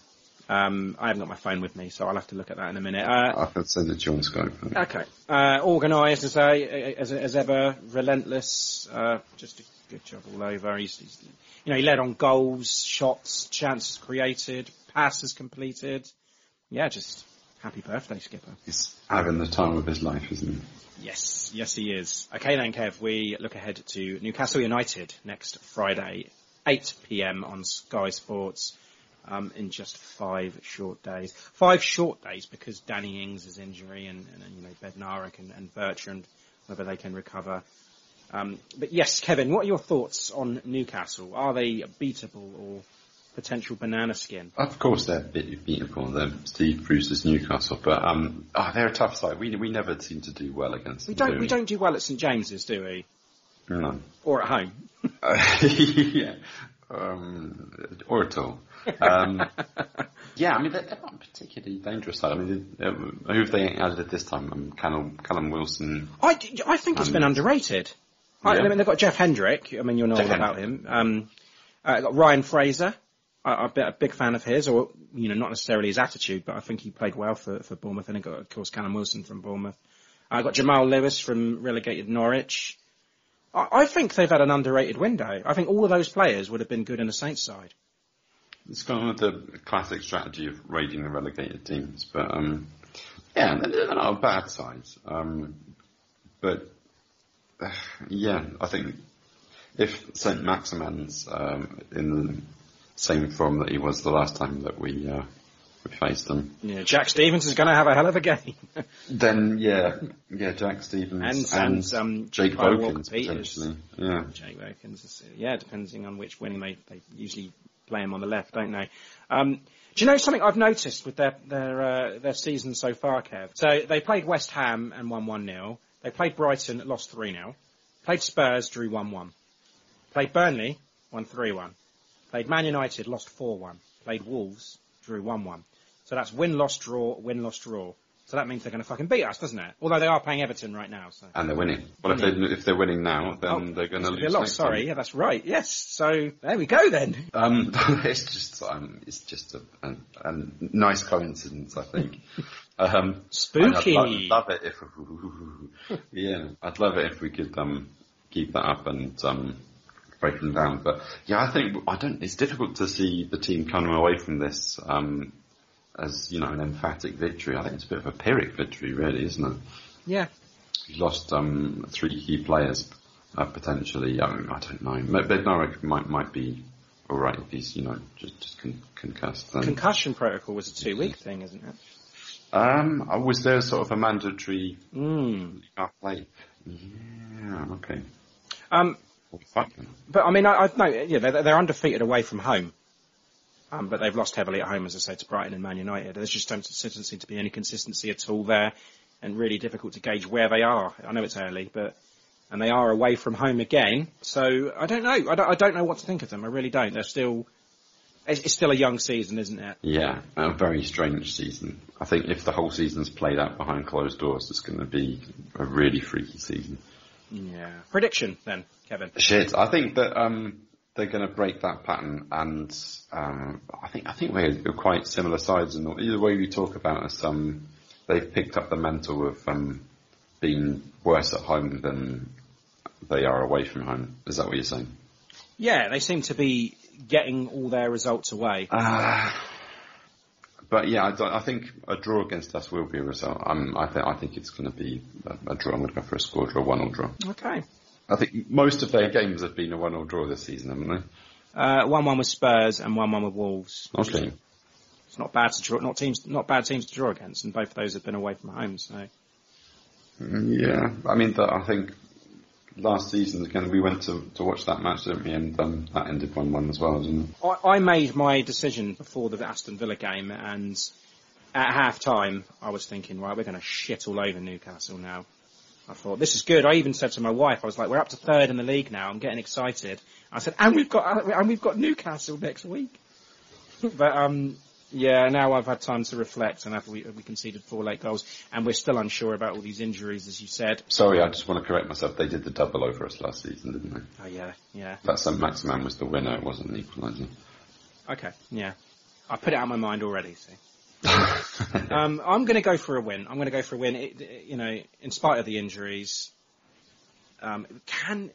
Um, I haven't got my phone with me, so I'll have to look at that in a minute. Uh, I can send it to you on Skype. Okay. Uh, organised as, as, as ever, relentless, uh, just good job all over. He's, he's, you know, he led on goals, shots, chances created, passes completed. Yeah, just happy birthday, Skipper. He's having the time of his life, isn't he? Yes, yes he is. Okay then, Kev, we look ahead to Newcastle United next Friday, 8pm on Sky Sports. Um, in just five short days. Five short days because Danny Ings' injury and, and, and you know, Bednarek and, and Bertrand, whether they can recover. Um, but yes, Kevin, what are your thoughts on Newcastle? Are they beatable or potential banana skin? Of course, they're bit beautiful. They're Steve Bruce's Newcastle, but um, oh, they're a tough side. We we never seem to do well against We them. don't, do we don't do well at St James's, do we? No. Or at home? Uh, yeah. Um, or at all. Um, yeah, I mean, they're, they're not a particularly dangerous side. I mean, who have they added this time? Um, Callum, Callum Wilson. I, I think it's been Um, underrated. I, yeah. I mean, they've got Jeff Hendrick. I mean, you'll know Jeff all about him. Um, uh, got Ryan Fraser. I, I'm a big fan of his, or you know, not necessarily his attitude, but I think he played well for, for Bournemouth. And I got, of course, Callum Wilson from Bournemouth. I got Jamal Lewis from relegated Norwich. I, I think they've had an underrated window. I think all of those players would have been good in the Saints side. It's kind of the classic strategy of raiding the relegated teams, but um, yeah, they're they're not a bad side. Um, but uh, yeah, I think if Saint Maximin's um, in the same form that he was the last time that we uh, we faced them, Yeah, Jack Stephens is going to have a hell of a game. then yeah, yeah, Jack Stephens And- and, and, um, Jake Kyle potentially. Yeah, Jake Wilkins. Yeah, depending on which wing they, they usually play him on the left, don't they? Um, do you know something I've noticed with their their uh, their season so far, Kev? So they played West Ham and won one 0 They played Brighton, lost three 0 Played Spurs, drew one one. Played Burnley, won three one. Played Man United, lost four one. Played Wolves, drew one one. So that's win, loss, draw, win, loss, draw. So that means they're going to fucking beat us, doesn't it? Although they are playing Everton right now. So. and they're winning. Well, if they if they're winning now, then Oh, they're going to lose. next sorry. time. Yeah, that's right. Yes. So there we go then. Um, it's just um, it's just a, a, a nice coincidence, I think. Um, Spooky. I'd lo- love it if yeah, I'd love it if we could um, keep that up and um, break them down. But yeah, I think I don't. It's difficult to see the team coming away from this um, as you know an emphatic victory. I think it's a bit of a pyrrhic victory, really, isn't it? Yeah. You lost um, three key players uh, potentially. I, mean, I don't know. Bednarek might might be all right if he's you know just just con- concussed. Then. Concussion protocol was a two week thing, isn't it? Um, was there sort of a mandatory Mm. Yeah, okay. Um, Well, fuck them. but I mean, I, I no, yeah, they're, they're undefeated away from home. Um, but they've lost heavily at home, as I said, to Brighton and Man United. There's just don't seem to be any consistency at all there, and really difficult to gauge where they are. I know it's early, but and they are away from home again. So I don't know. I don't, I don't know what to think of them. I really don't. They're still It's, still a young season, isn't it? Yeah, a very strange season. I think if the whole season's played out behind closed doors, it's going to be a really freaky season. Yeah. Prediction then, Kevin. Shit, I think that um, they're going to break that pattern, and um, I think I think we're, we're quite similar sides. And either way we talk about us, um, they've picked up the mantle of um, being worse at home than they are away from home. Is that what you're saying? Yeah, they seem to be getting all their results away. Uh, but yeah, I, I think a draw against us will be a result. Um, I think I think it's going to be a, a draw. I'm going to go for a score draw, one or draw. Okay. I think most of their games have been a one or draw this season, haven't they? Uh, one one with Spurs and one one with Wolves. Okay. It's not bad to draw. Not teams. Not bad teams to draw against, and both of those have been away from home. So Mm, Yeah, I mean, the, I think last season again we went to, to watch that match, didn't we? And um, that ended one one as well, didn't it? I, I made my decision before the Aston Villa game, and at half time I was thinking, right, we're going to shit all over Newcastle now. I thought this is good. I even said to my wife, I was like, we're up to third in the league now. I'm getting excited. I said, and we've got and we've got Newcastle next week. but um, yeah, now I've had time to reflect, and after we, we conceded four late goals, and we're still unsure about all these injuries, as you said. Sorry, I just want to correct myself. They did the double over us last season, didn't they? Oh yeah, yeah. That's St. Maximin was the winner. It wasn't the equaliser. Okay, yeah. I put it out of my mind already. See. um, I'm going to go for a win. I'm going to go for a win. It, it- you know, in spite of the injuries, um, can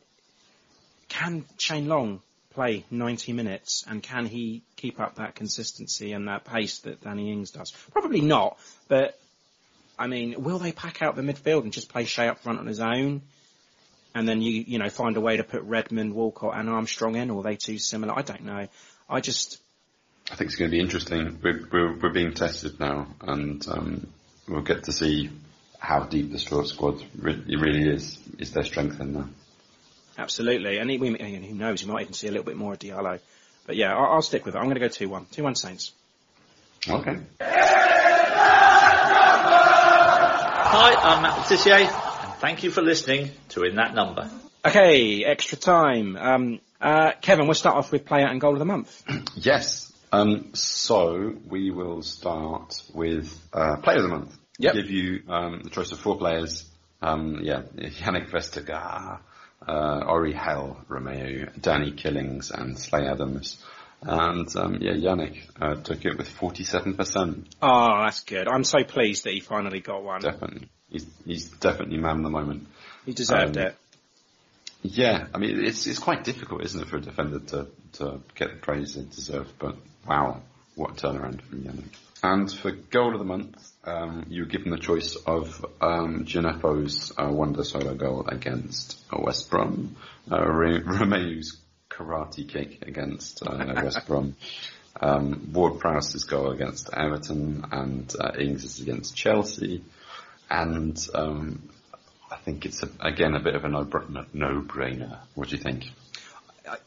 can Shane Long play 90 minutes, and can he keep up that consistency and that pace that Danny Ings does? Probably not. But I mean, will they pack out the midfield and just play Che up front on his own? And then you, you know, find a way to put Redmond, Walcott, and Armstrong in, or are they too similar? I don't know. I just, I think it's going to be interesting. We're, we're, we're being tested now, and um, we'll get to see how deep the squad really is. Is their strength in there? Absolutely, and he, we, who knows? You might even see a little bit more of Diallo. But yeah, I'll, I'll stick with it. I'm going to go two one, two one Saints. Okay. Hi, I'm Matt Le Tissier, and thank you for listening to In That Number. Okay, extra time. Um, uh, Kevin, we'll start off with player and goal of the month. Yes. Um, so we will start with uh, player of the month. Yep. Give you um, the choice of four players. Um, yeah, Jannik Vestergaard, uh, Ori Hell, Romeu, Danny Killings, and Che Adams. And um, yeah, Jannik uh, took it with forty-seven percent. Oh, that's good. I'm so pleased that he finally got one. Definitely, he's he's definitely man of the moment. He deserved Um, it. Yeah, I mean it's it's quite difficult, isn't it, for a defender to to get the praise they deserve? But wow, what a turnaround from Jannik! And for goal of the month, um, you were given the choice of um, Djenepo's uh, wonder solo goal against West Brom, uh, karate kick against uh, West Brom, um, Ward Prowse's goal against Everton, and uh, Ings's against Chelsea, and um, I think it's a, again a bit of a no no-brainer. What do you think?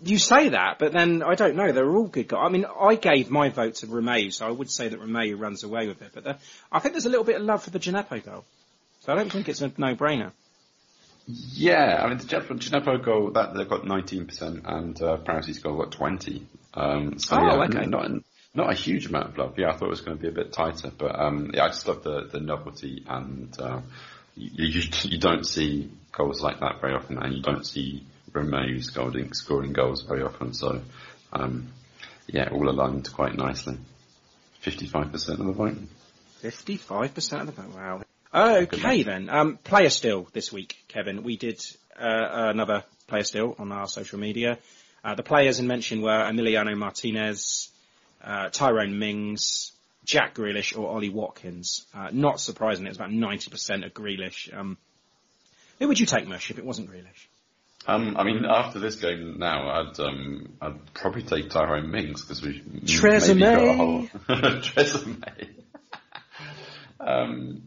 You say that, but then I don't know. They're all good guys. I mean, I gave my vote to Romeu, so I would say that Romeu runs away with it. But the, I think there's a little bit of love for the Djenepo goal, so I don't think it's a no-brainer. Yeah, I mean the Djenepo goal that they've got 19% and uh, Prowse's goal got 20. Um, so Oh, yeah, okay. not not a huge amount of love. Yeah, I thought it was going to be a bit tighter, but um, yeah, I just love the the novelty and uh, you, you you don't see goals like that very often, and you don't see Romeu scoring scoring goals very often. So um, yeah, all aligned quite nicely. 55% of the vote. Fifty-five percent of the vote. Wow. Okay then. Um, player still this week, Kevin. We did uh, another player still on our social media. Uh, the players in mention were Emiliano Martinez, uh, Tyrone Mings, Jack Grealish, or Ollie Watkins. Uh, not surprisingly, it's about ninety percent of Grealish. Um, who would you take, Mush, if it wasn't Grealish? Um, I mean, after this game now, I'd um, I'd probably take Tyrone Mings because we Tresemme. maybe got a whole Tresemme. um,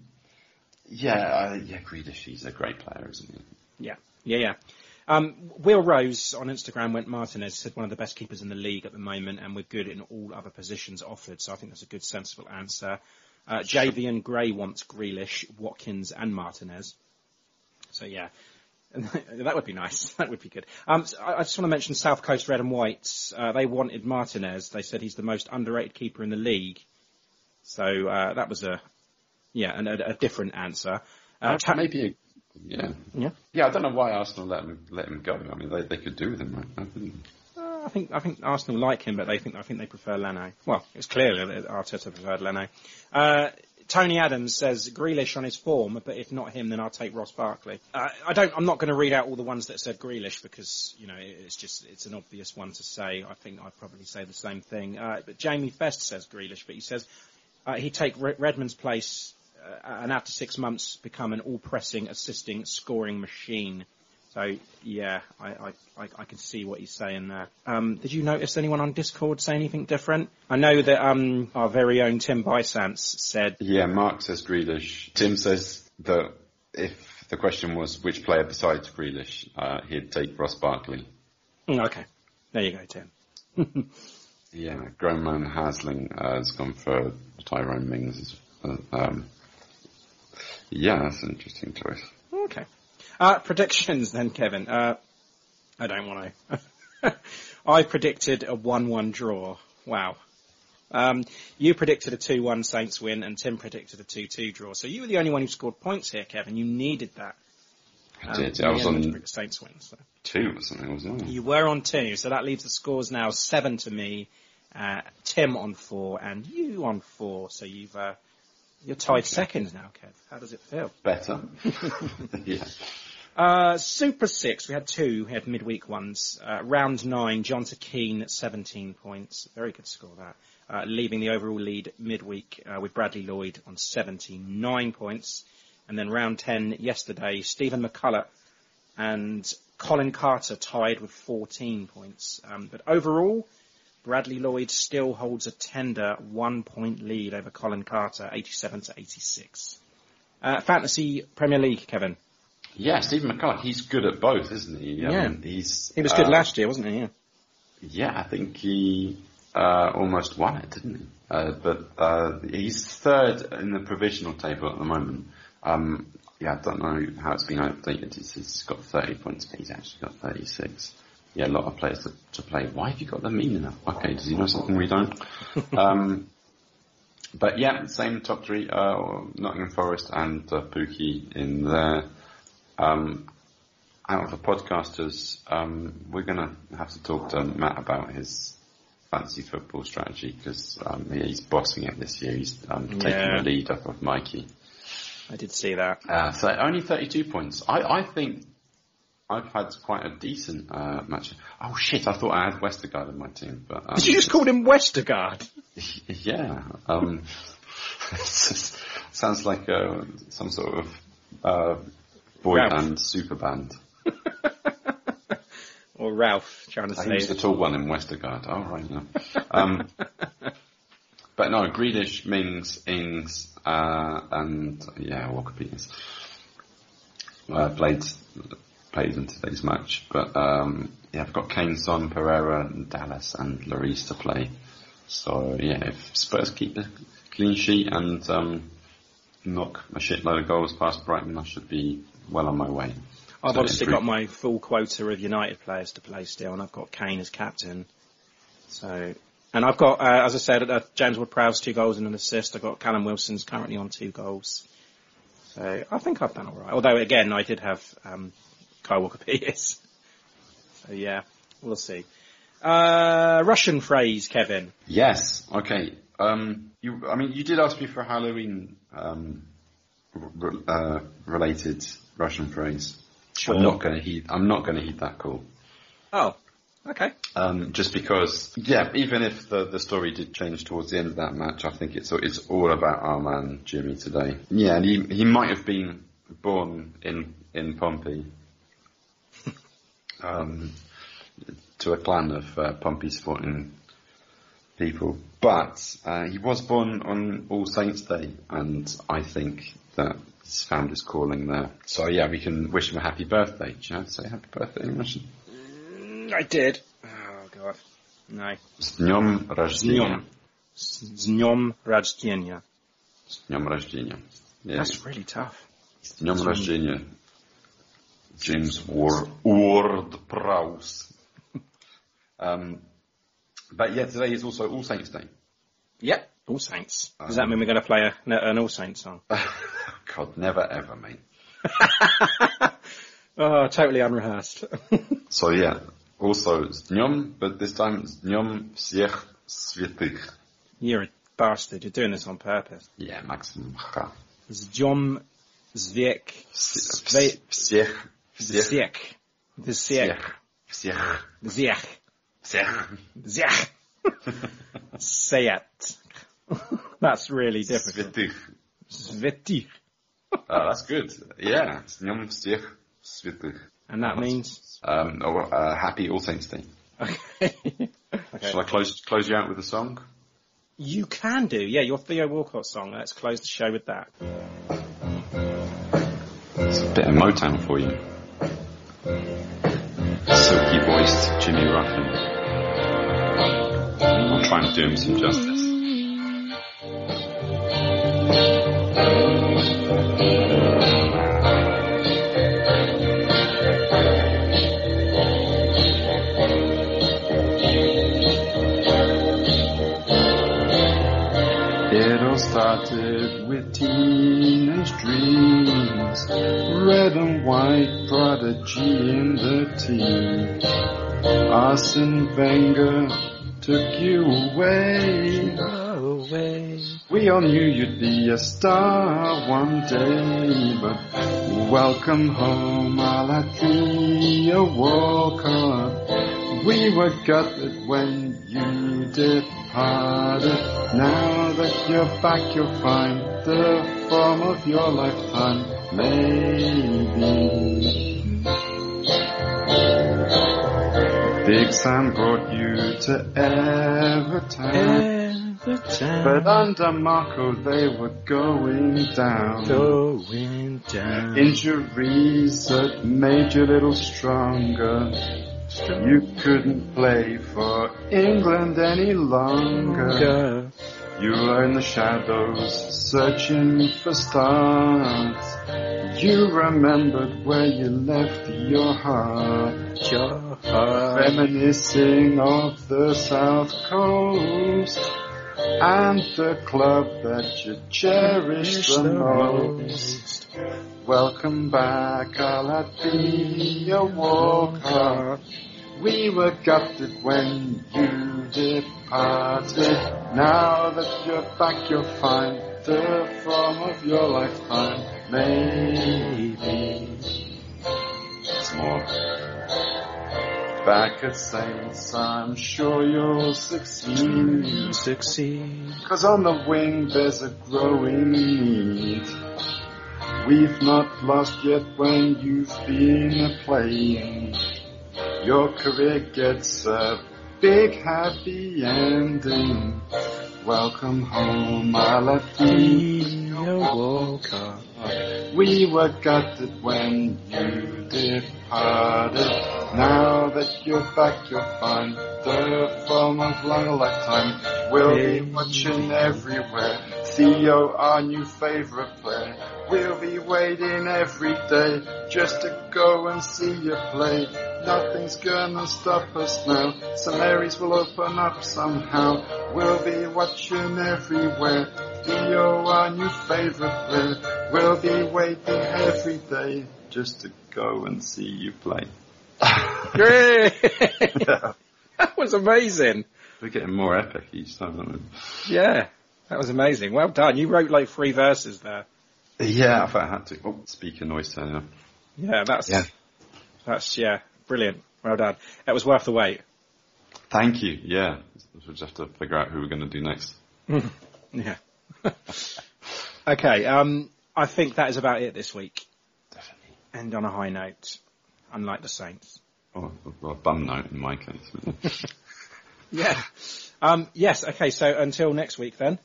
yeah, uh, yeah, Grealish, he's a great player, isn't he? Yeah, yeah, yeah. Um, Will Rose on Instagram went Martinez said one of the best keepers in the league at the moment, and we're good in all other positions offered. So I think that's a good, sensible answer. Uh, JV and Gray wants Grealish, Watkins, and Martinez. So yeah, that would be nice. That would be good. Um, so I, I just want to mention South Coast Red and Whites. Uh, they wanted Martinez. They said he's the most underrated keeper in the league. So uh, that was a yeah, and a, a different answer. Uh, maybe, a, yeah, Yeah. yeah. I don't know why Arsenal let him let him go. I mean, they they could do with him. I think- Uh, I think I think Arsenal like him, but they think I think they prefer Leno. Well, it's clear that Arteta preferred Leno. Uh, Tony Adams says Grealish on his form, but if not him, then I'll take Ross Barkley. Uh, I don't. I'm not going to read out all the ones that said Grealish because you know it's just it's an obvious one to say. I think I'd probably say the same thing. Uh, but Jamie Fest says Grealish, but he says uh, he'd take Re- Redmond's place uh, and after six months become an all-pressing, assisting, scoring machine. So yeah, I, I, I, I can see what he's saying there. Um, did you notice anyone on Discord say anything different? I know that um, our very own Tim Bysance said, Yeah, Mark says Grealish. Tim says that if the question was which player besides Grealish, uh, he'd take Ross Barkley. Mm, okay, there you go, Tim. Yeah, grown man Hasling uh, has gone for Tyrone Mings. Uh, um, yeah, that's an interesting choice. Okay. Uh, predictions then, Kevin. Uh, I don't want to. I predicted a 1-1 draw. Wow. Um, you predicted a 2-1 Saints win and Tim predicted a 2-2 draw. So you were the only one who scored points here, Kevin. You needed that. I did. in I was on Saints win. So. two or something, wasn't I? You were on two, so that leaves the scores now seven to me, uh, Tim on four, and you on four. So you've uh, you're tied second now, Kev. How does it feel? Better. yeah. Uh, Super Six, we had two, we had midweek ones. Uh, round nine, John Keane at 17 points. Very good score that. Uh, leaving the overall lead midweek uh, with Bradley Lloyd on 79 points. And then round 10 yesterday, Stephen McCullough and Colin Carter tied with 14 points. Um, but overall, Bradley Lloyd still holds a tender one point lead over Colin Carter, 87 to 86. Uh, Fantasy Premier League, Kevin. Yeah, Stephen McCullough, he's good at both, isn't he? Yeah. Um, he's, He was good uh, last year, wasn't he? Yeah. Yeah, I think he uh, almost won it, didn't he? Uh, but uh, he's third in the provisional table at the moment. Um, yeah, I don't know how it's been updated. He's, he's got 30 points, but he's actually got 36. Yeah, a lot of players to, to play. Why have you got the meaning of? Okay, does he know something we don't? um, but yeah, same top three, uh, Nottingham Forest and uh, Pookie in there. Um, out of the podcasters, um, we're going to have to talk to Matt about his fancy football strategy because um, yeah, he's bossing it this year. He's um, taking Yeah. the lead up of Mikey. I did see that. Uh, so only 32 points. I, I think I've had quite a decent uh, match. Oh shit! I thought I had Westergaard in my team, but um, Did you just call him Westergaard? yeah. Um, sounds like uh, some sort of uh, boy Ralph. band, super band. Or Ralph, trying to I say think the tall one in Westergaard. Oh, right, no. Um, but no, Grealish, Mings, Ings, uh, and yeah, Walker Peters uh, played played in today's match. But um, yeah, I've got Kane, Son, Pereira, and Dallas, and Lloris to play. So yeah, if Spurs keep a clean sheet and um, knock a shitload of goals past Brighton, I should be well on my way. I've So obviously got my full quota of United players to play still, and I've got Kane as captain. So, and I've got, uh, as I said, uh, James Ward-Prowse two goals and an assist. I've got Callum Wilson's currently on two goals. So I think I've done all right. Although again, I did have um, Kyle Walker-Peters. So yeah, we'll see. Uh, Russian phrase, Kevin. Yes. Okay. Um, you, I mean, you did ask me for a Halloween um, r- uh, related Russian phrase. Sure. I'm not going to heed. I'm not going to heed that call. Oh, okay. Um, just because, yeah, even if the, the story did change towards the end of that match, I think it's it's all about our man Jimmy today. Yeah, and he he might have been born in in Pompey, um, to a clan of uh, Pompey supporting people, but uh, he was born on All Saints Day, and I think that he's found his calling there. So yeah, we can wish him a happy birthday. Do you know how to say happy birthday in Russian? I did. Oh god. No. Z dniom rождения. Z dniom rождения. Z dniom rождения. Yeah. That's really tough. Z dniom rождения. James Ward, Ward Prowse. um, but yeah, today is also All Saints Day. Yep, All Saints. Does that mean we're going to play a, an All Saints song? God, never ever, mate. oh, totally unrehearsed. so yeah, also it's Dniom, but this time it's Dniom Всех Святых. You're a bastard. You're doing this on purpose. Yeah, Maxim. Ha. It's Dniom Zwiek. Всех. Всех. Zwiek. The Zwiek. Всех. Zwiek. Всех. Zwiek. Say it. that's really difficult. Svetich. Svetich. Oh, ah, that's good. Yeah, it's Yom Svetich. And that means? Um, oh, uh, happy All Saints Day. Okay. okay. Shall I close close you out with a song? You can do, yeah. Your Theo Walcott song. Let's close the show with that. It's a bit of Motown for you. Silky voiced Jimmy Ruffin. I'm trying to do him some justice. Teenage dreams, red and white prodigy in the team. Arsene Wenger took you away. Away. We all knew you'd be a star one day, but welcome home, Alathea Walcott. We were gutted when you departed. Now that you're back, you'll find the form of your lifetime, maybe. Big Sam brought you to Everton. Everton. But under Marco they were going down. Going down. Injuries that made you a little stronger. You couldn't play for England any longer. You are in the shadows, searching for stars. You remembered where you left your heart. Your heart. Reminiscing of the south coast and the club that you cherish the most. Welcome back, Alathea Walker. We were gutted when you departed. Now that you're back, you'll find the form of your lifetime, maybe. It's more. Back at Saints, I'm sure you'll succeed. Succeed. Cause on the wing there's a growing need. We've not lost yet when you've been playing. Your career gets a big happy ending. Welcome home, Alathea Walcott. We were gutted when you departed. Now that you're back, you'll find the form of long lifetime. We'll be watching everywhere. Theo, our new favorite player. We'll be waiting every day just to go and see you play. Nothing's gonna stop us now. St. Mary's will open up somehow. We'll be watching everywhere. Theo, our new favorite player. We'll be waiting every day just to go and see you play. Great! yeah. that was amazing. We're getting more epic each time? Yeah, that was amazing. Well done. You wrote like three verses there. Yeah, I thought I had to. Oh, speaker noise turning on. Yeah, that's Yeah. that's yeah, brilliant. Well done. That was worth the wait. Thank you. Yeah, we'll just have to figure out who we're going to do next. yeah. okay. Um, I think that is about it this week. Definitely. End on a high note, unlike the Saints. Oh, well, a bum note in my case. Yeah. Um, yes. Okay. So until next week, then.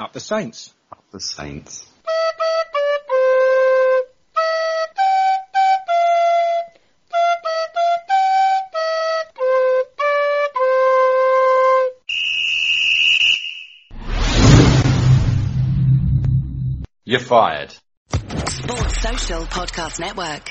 Up the Saints. Up the Saints. You're fired. Sports Social Podcast Network.